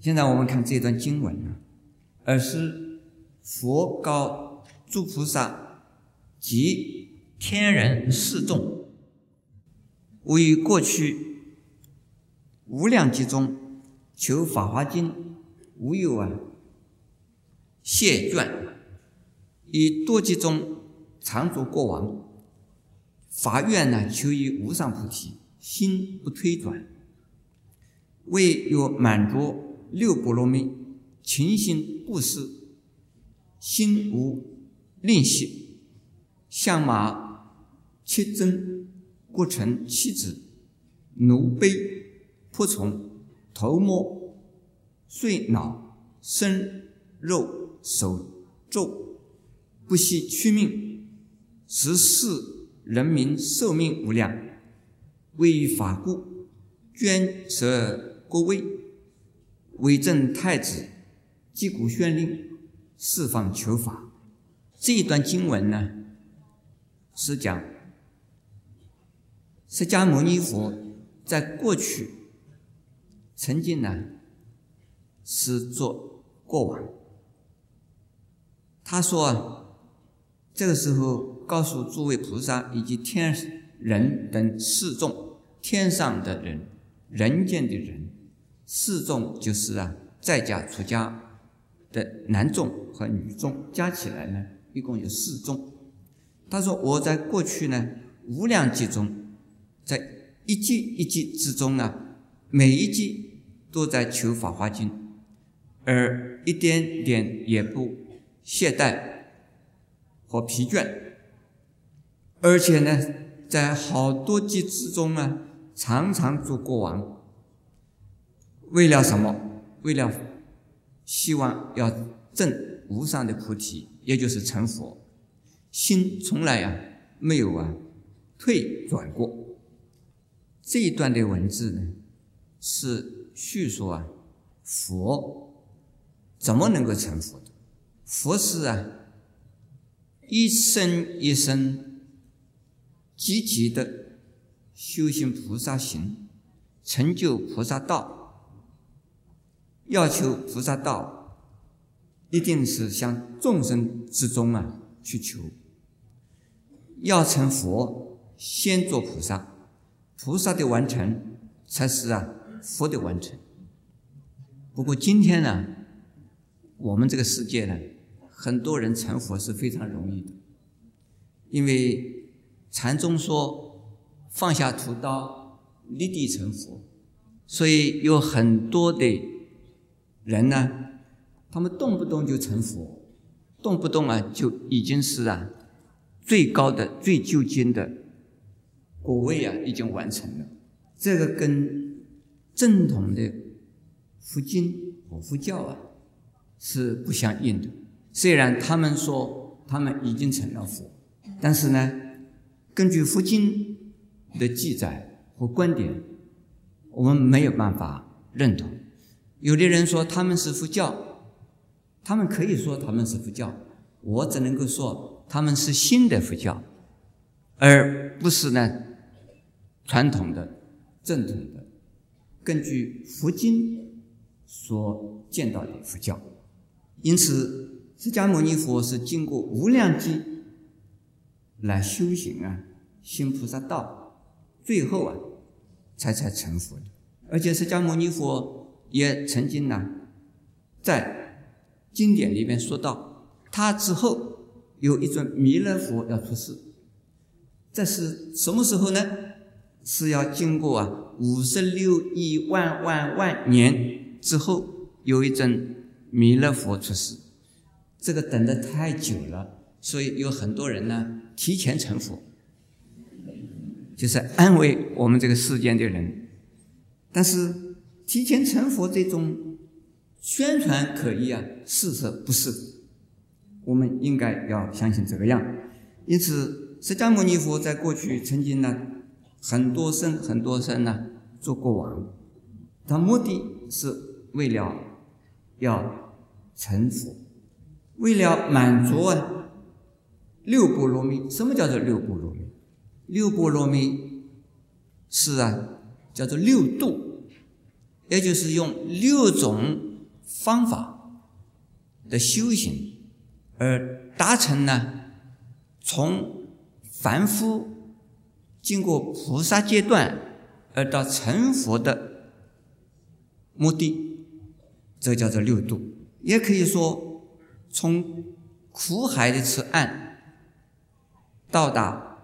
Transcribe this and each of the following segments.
现在我们看这段经文啊，而是佛告诸菩萨及天人四众，我于过去无量劫中求《法华经》，无有啊谢卷，以多劫中常住过往。法愿呢，求于无上菩提，心不推转，为有满足六波罗蜜，勤行布施，心无吝惜，相马七增，过程妻子，奴婢仆从，头目碎脑身肉手咒，不惜屈命，十四。人民寿命无量，为于法故，捐舍国位，为政太子，击鼓宣令，释放求法。这一段经文呢，是讲释迦牟尼佛在过去曾经呢是做过往。他说啊，这个时候。告诉诸位菩萨以及天人等四众，天上的人、人间的人，四众就是啊，在家出家的男众和女众加起来呢，一共有四众。他说：“我在过去呢，无量劫中，在一季一季之中呢，每一季都在求《法华经》，而一点点也不懈怠和疲倦。”而且呢，在好多劫之中呢，常常做国王。为了什么？为了希望要证无上的菩提，也就是成佛。心从来啊没有啊退转过。这一段的文字呢，是叙述啊佛怎么能够成佛的。佛是啊一生一生。积极的修行菩萨行，成就菩萨道，要求菩萨道，一定是向众生之中啊去求。要成佛，先做菩萨，菩萨的完成才是啊佛的完成。不过今天呢，我们这个世界呢，很多人成佛是非常容易的，因为。禅宗说：“放下屠刀，立地成佛。”所以有很多的人呢，他们动不动就成佛，动不动啊就已经是啊最高的、最究竟的果位啊已经完成了。这个跟正统的佛经和佛教啊是不相应的。虽然他们说他们已经成了佛，但是呢。根据佛经的记载和观点，我们没有办法认同。有的人说他们是佛教，他们可以说他们是佛教，我只能够说他们是新的佛教，而不是呢传统的正统的根据佛经所见到的佛教。因此，释迦牟尼佛是经过无量劫来修行啊。行菩萨道，最后啊，才才成佛的。而且释迦牟尼佛也曾经呢，在经典里面说到，他之后有一尊弥勒佛要出世。这是什么时候呢？是要经过啊五十六亿万万万年之后，有一尊弥勒佛出世。这个等得太久了，所以有很多人呢提前成佛。就是安慰我们这个世间的人，但是提前成佛这种宣传可以啊，事实不是。我们应该要相信这个样。因此，释迦牟尼佛在过去曾经呢，很多生很多生呢做过王，他目的是为了要成佛，为了满足啊六波罗蜜。什么叫做六波罗蜜？六波罗蜜是啊，叫做六度，也就是用六种方法的修行，而达成呢，从凡夫经过菩萨阶段而到成佛的目的，这叫做六度。也可以说，从苦海的此岸到达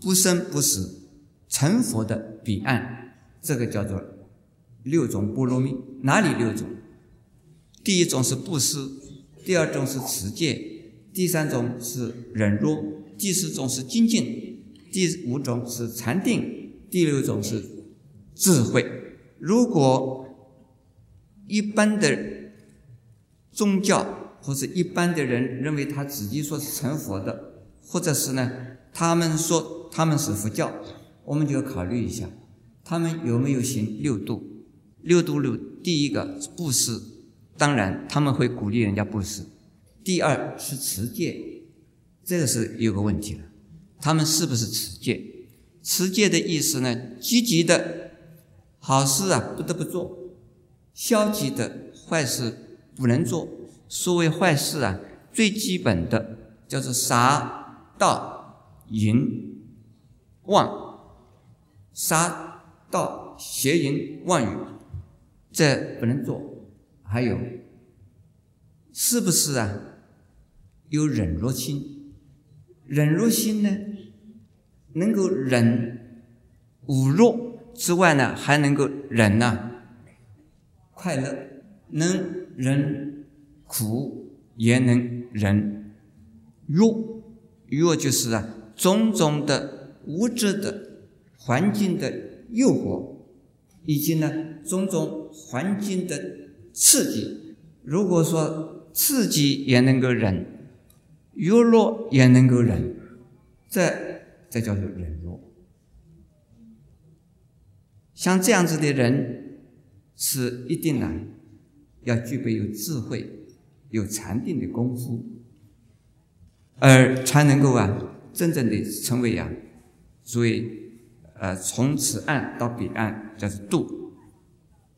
不生不死成佛的彼岸，这个叫做六种波罗蜜。哪里六种？第一种是布施，第二种是持戒，第三种是忍辱，第四种是精进，第五种是禅定，第六种是智慧。如果一般的。宗教或者一般的人认为他自己说是成佛的，或者是呢，他们说他们是佛教，我们就要考虑一下，他们有没有行六度？六度六，第一个布施，当然他们会鼓励人家布施；第二是持戒，这个是有个问题了，他们是不是持戒？持戒的意思呢，积极的好事啊不得不做，消极的坏事。不能做。所谓坏事啊，最基本的叫做杀、盗、淫、妄、杀、盗、邪淫、妄语，这不能做。还有，是不是啊？有忍辱心，忍辱心呢，能够忍侮辱之外呢，还能够忍呐快乐，能。忍苦也能忍辱，辱就是啊种种的物质的环境的诱惑，以及呢种种环境的刺激。如果说刺激也能够忍，辱弱也能够忍，这这叫做忍弱。像这样子的人是一定呢。要具备有智慧、有禅定的功夫，而才能够啊，真正的成为啊，所谓呃，从此岸到彼岸叫做渡。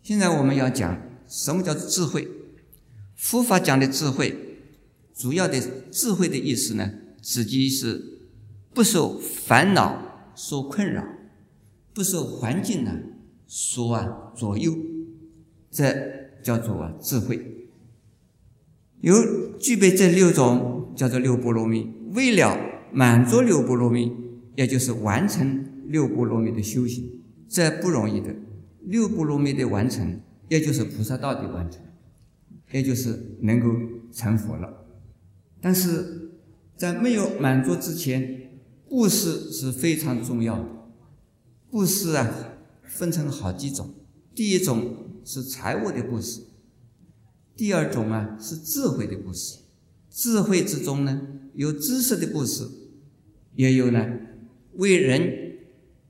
现在我们要讲什么叫做智慧？佛法讲的智慧，主要的智慧的意思呢，实际是不受烦恼所困扰，不受环境呢所啊左右，这。叫做啊智慧，有具备这六种叫做六波罗蜜。为了满足六波罗蜜，也就是完成六波罗蜜的修行，这不容易的。六波罗蜜的完成，也就是菩萨道的完成，也就是能够成佛了。但是在没有满足之前，布施是非常重要的。布施啊，分成好几种，第一种。是财物的布施，第二种啊是智慧的布施。智慧之中呢，有知识的布施，也有呢为人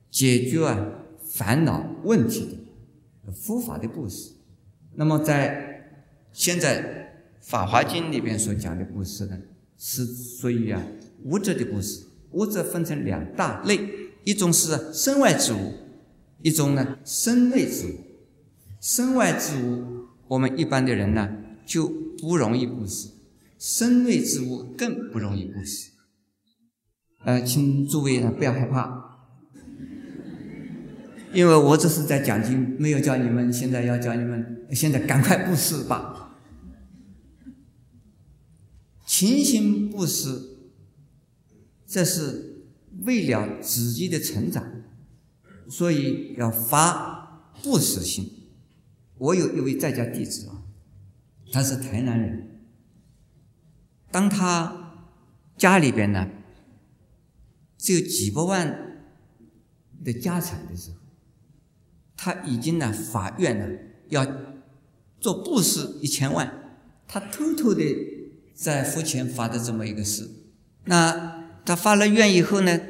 解决啊烦恼问题的佛法的布施。那么在现在《法华经》里边所讲的布施呢，是属于啊物质的布施。物质分成两大类，一种是身外之物，一种呢身内之物。身外之物，我们一般的人呢就不容易布施；身内之物更不容易布施。呃，请诸位呢不要害怕，因为我这是在讲经，没有叫你们现在要叫你们现在赶快布施吧。勤行布施，这是为了自己的成长，所以要发布施心。我有一位在家弟子啊，他是台南人。当他家里边呢只有几百万的家产的时候，他已经呢法院呢要做布施一千万，他偷偷的在佛前发的这么一个誓。那他发了愿以后呢？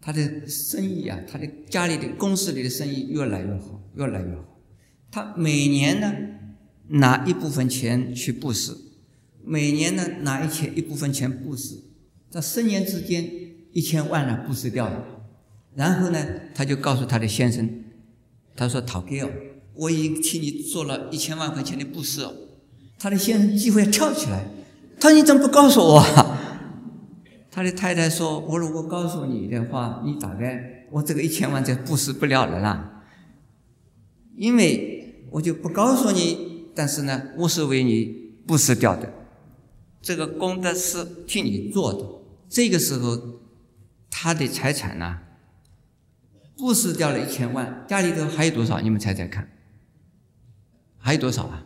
他的生意啊，他的家里的公司里的生意越来越好，越来越好。他每年呢拿一部分钱去布施，每年呢拿一千一部分钱布施，在十年之间一千万呢布施掉了。然后呢，他就告诉他的先生，他说：“陶哥哦，我已经替你做了一千万块钱的布施哦。”他的先生几乎要跳起来，他说：“你怎么不告诉我？”他的太太说：“我如果告诉你的话，你大概我这个一千万就布施不了了啦，因为我就不告诉你，但是呢，我是为你布施掉的，这个功德是替你做的。这个时候，他的财产呢？”布施掉了一千万，家里头还有多少？你们猜猜看，还有多少啊？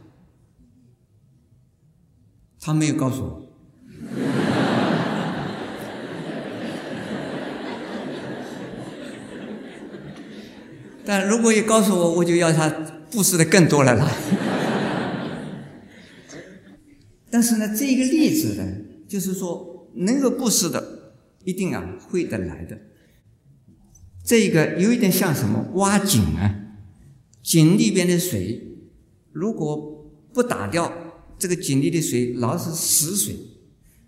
他没有告诉我。但如果也告诉我，我就要他布施的更多了啦。但是呢，这个例子呢，就是说，能够布施的，一定啊会得来的。这个有一点像什么？挖井啊，井里边的水，如果不打掉，这个井里的水老是死水；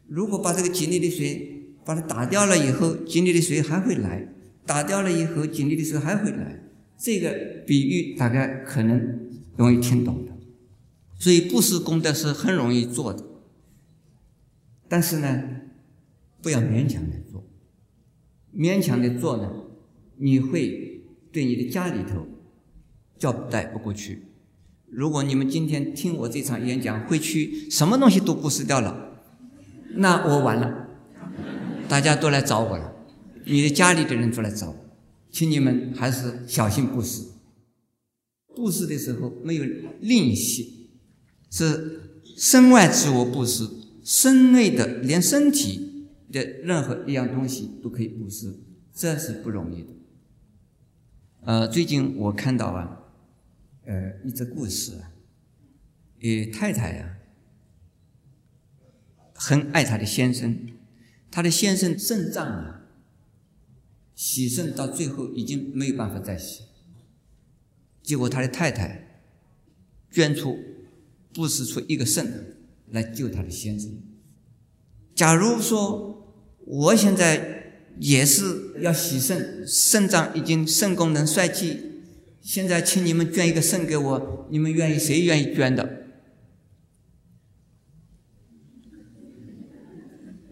如果把这个井里的水把它打掉了以后，井里的水还会来；打掉了以后，井里的水还会来。这个比喻大概可能容易听懂的。所以布施功德是很容易做的，但是呢，不要勉强的做，勉强的做呢。你会对你的家里头交代不过去。如果你们今天听我这场演讲，回去什么东西都布施掉了，那我完了，大家都来找我了，你的家里的人都来找我，请你们还是小心布施。布施的时候没有吝惜，是身外之物布施，身内的连身体的任何一样东西都可以布施，这是不容易的。呃，最近我看到啊，呃，一则故事，呃，太太呀，很爱她的先生，她的先生肾脏啊，洗肾到最后已经没有办法再洗，结果他的太太捐出不施出一个肾来救他的先生。假如说我现在。也是要洗肾，肾脏已经肾功能衰竭。现在请你们捐一个肾给我，你们愿意谁愿意捐的？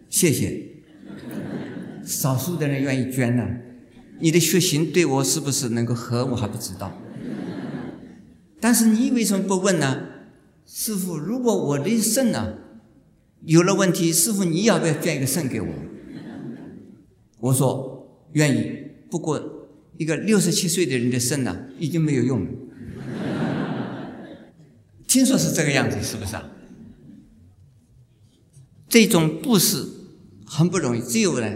谢谢，少数的人愿意捐呢。你的血型对我是不是能够合，我还不知道。但是你为什么不问呢？师傅，如果我的肾呢有了问题，师傅你要不要捐一个肾给我？我说愿意，不过一个六十七岁的人的肾呢，已经没有用了。听说是这个样子，是不是啊？这种布施很不容易，只有呢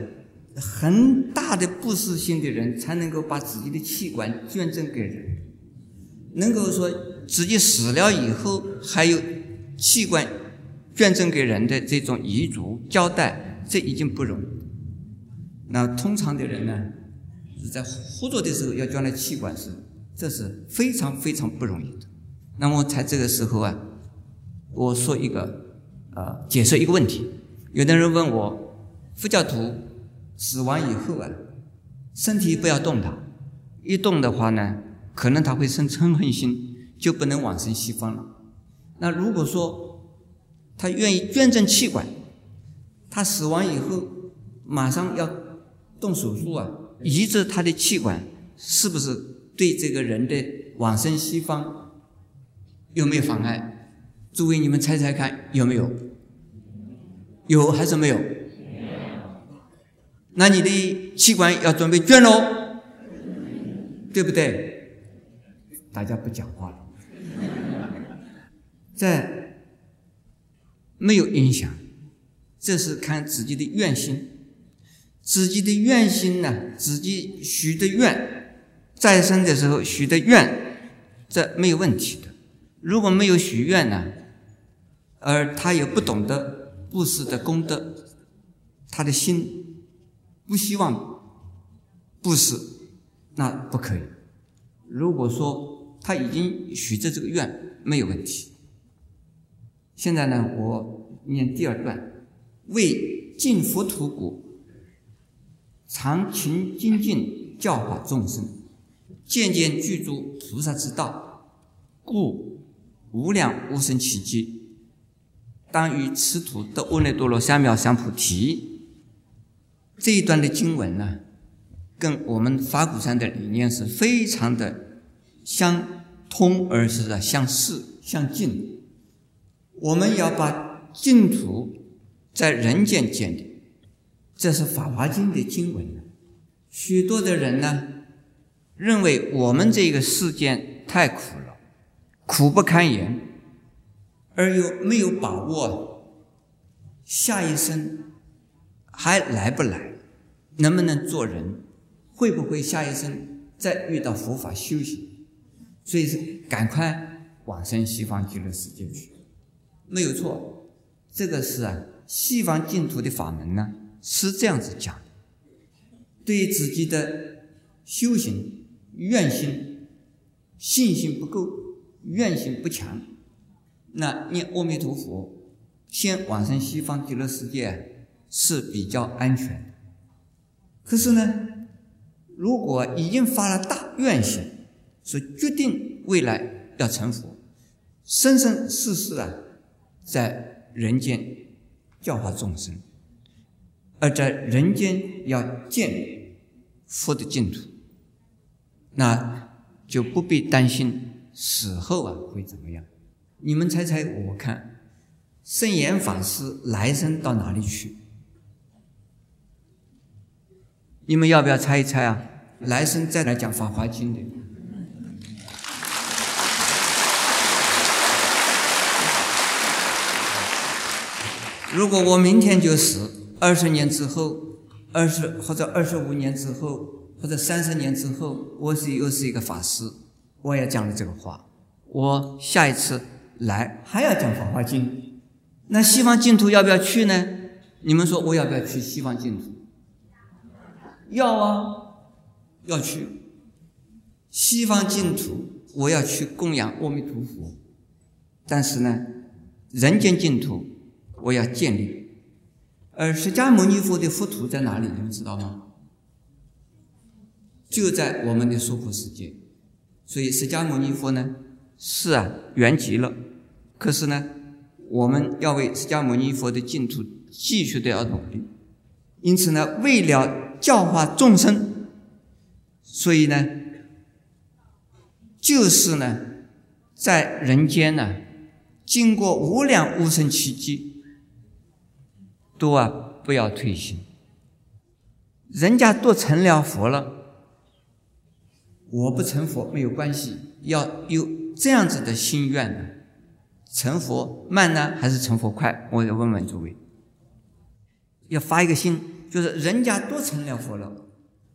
很大的布施心的人，才能够把自己的器官捐赠给人，能够说自己死了以后还有器官捐赠给人的这种遗嘱交代，这已经不容易。那通常的人呢，是在活着的时候要捐了器官是，这是非常非常不容易的。那么在这个时候啊，我说一个啊，解释一个问题。有的人问我，佛教徒死亡以后啊，身体不要动它，一动的话呢，可能他会生嗔恨心，就不能往生西方了。那如果说他愿意捐赠器官，他死亡以后马上要。动手术啊，移植他的器官，是不是对这个人的往生西方有没有妨碍？诸位，你们猜猜看，有没有？有还是没有？那你的器官要准备捐喽，对不对？大家不讲话了，这没有影响，这是看自己的愿心。自己的愿心呢？自己许的愿，再生的时候许的愿，这没有问题的。如果没有许愿呢，而他也不懂得布施的功德，他的心不希望布施，那不可以。如果说他已经许着这个愿，没有问题。现在呢，我念第二段，为净佛土国。常勤精进，教化众生，渐渐具足菩萨之道，故无量无生奇迹，当于此土得阿耨多罗三藐三菩提。这一段的经文呢，跟我们法鼓山的理念是非常的相通，而是的相似、相近。我们要把净土在人间建立，这是《法华经》的经文。许多的人呢，认为我们这个世间太苦了，苦不堪言，而又没有把握下一生还来不来，能不能做人，会不会下一生再遇到佛法修行，所以是赶快往生西方极乐世界去，没有错，这个是啊，西方净土的法门呢是这样子讲的。对自己的修行愿心信心不够，愿心不强，那念阿弥陀佛，先往生西方极乐世界是比较安全的。可是呢，如果已经发了大愿心，说决定未来要成佛，生生世世啊，在人间教化众生。而在人间要建立佛的净土，那就不必担心死后啊会怎么样。你们猜猜，我看圣严法师来生到哪里去？你们要不要猜一猜啊？来生再来讲《法华经》的。如果我明天就死。二十年之后，二十或者二十五年之后，或者三十年之后，我是又是一个法师，我也讲了这个话。我下一次来还要讲《法华经》，那西方净土要不要去呢？你们说我要不要去西方净土？要啊，要去。西方净土我要去供养阿弥陀佛，但是呢，人间净土我要建立。而释迦牟尼佛的佛土在哪里？你们知道吗？就在我们的娑婆世界。所以释迦牟尼佛呢，是啊，圆寂了。可是呢，我们要为释迦牟尼佛的净土继续的要努力。因此呢，为了教化众生，所以呢，就是呢，在人间呢，经过无量无生奇迹。都啊，不要退心。人家都成了佛了，我不成佛没有关系。要有这样子的心愿呢，成佛慢呢，还是成佛快？我要问问诸位。要发一个心，就是人家都成了佛了，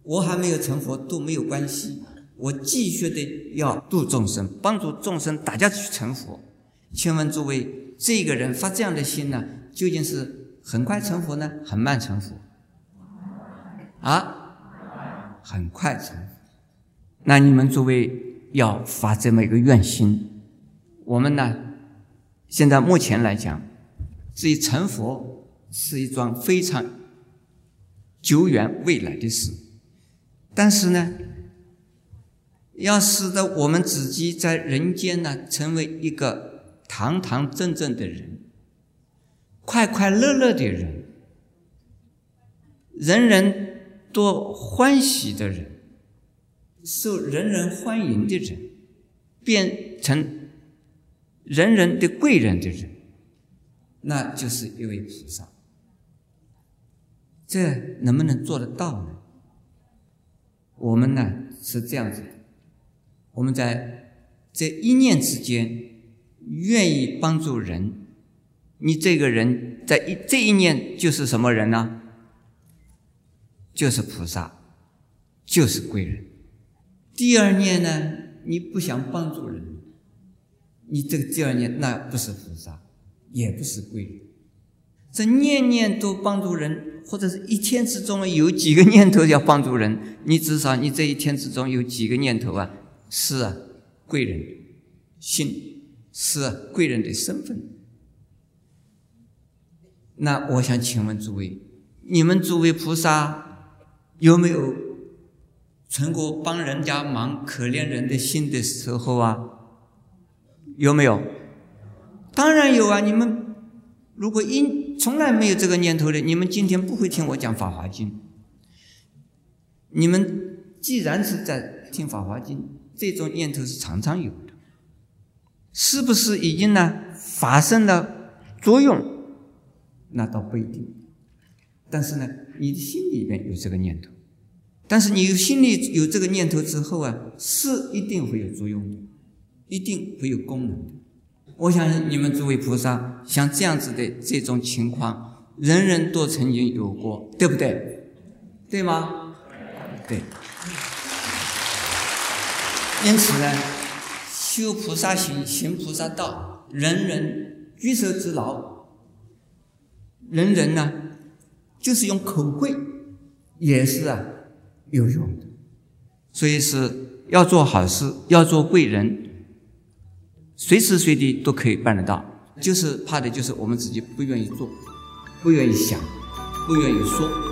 我还没有成佛都没有关系。我继续的要度众生，帮助众生，大家去成佛。请问诸位，这个人发这样的心呢，究竟是？很快成佛呢，很慢成佛，啊，很快成佛。那你们诸位要发这么一个愿心。我们呢，现在目前来讲，至于成佛是一桩非常久远未来的事。但是呢，要使得我们自己在人间呢，成为一个堂堂正正的人。快快乐乐的人，人人都欢喜的人，受人人欢迎的人，变成人人的贵人的人，那就是一位菩萨。这能不能做得到呢？我们呢是这样子：我们在这一念之间，愿意帮助人。你这个人在一这一念就是什么人呢？就是菩萨，就是贵人。第二念呢，你不想帮助人，你这个第二念那不是菩萨，也不是贵人。这念念都帮助人，或者是一天之中有几个念头要帮助人，你至少你这一天之中有几个念头啊？是，贵人心，是，贵人的身份。那我想请问诸位，你们诸位菩萨有没有存过帮人家忙、可怜人的心的时候啊？有没有？当然有啊！你们如果因从来没有这个念头的，你们今天不会听我讲《法华经》。你们既然是在听《法华经》，这种念头是常常有的，是不是已经呢发生了作用？那倒不一定。但是呢，你的心里边有这个念头，但是你心里有这个念头之后啊，是一定会有作用的，一定会有功能的。我相信你们诸位菩萨，像这样子的这种情况，人人都曾经有过，对不对？对吗？对。因此呢，修菩萨行，行菩萨道，人人举手之劳，人人呢。就是用口会，也是啊有用的，所以是要做好事，要做贵人，随时随地都可以办得到。就是怕的就是我们自己不愿意做，不愿意想，不愿意说。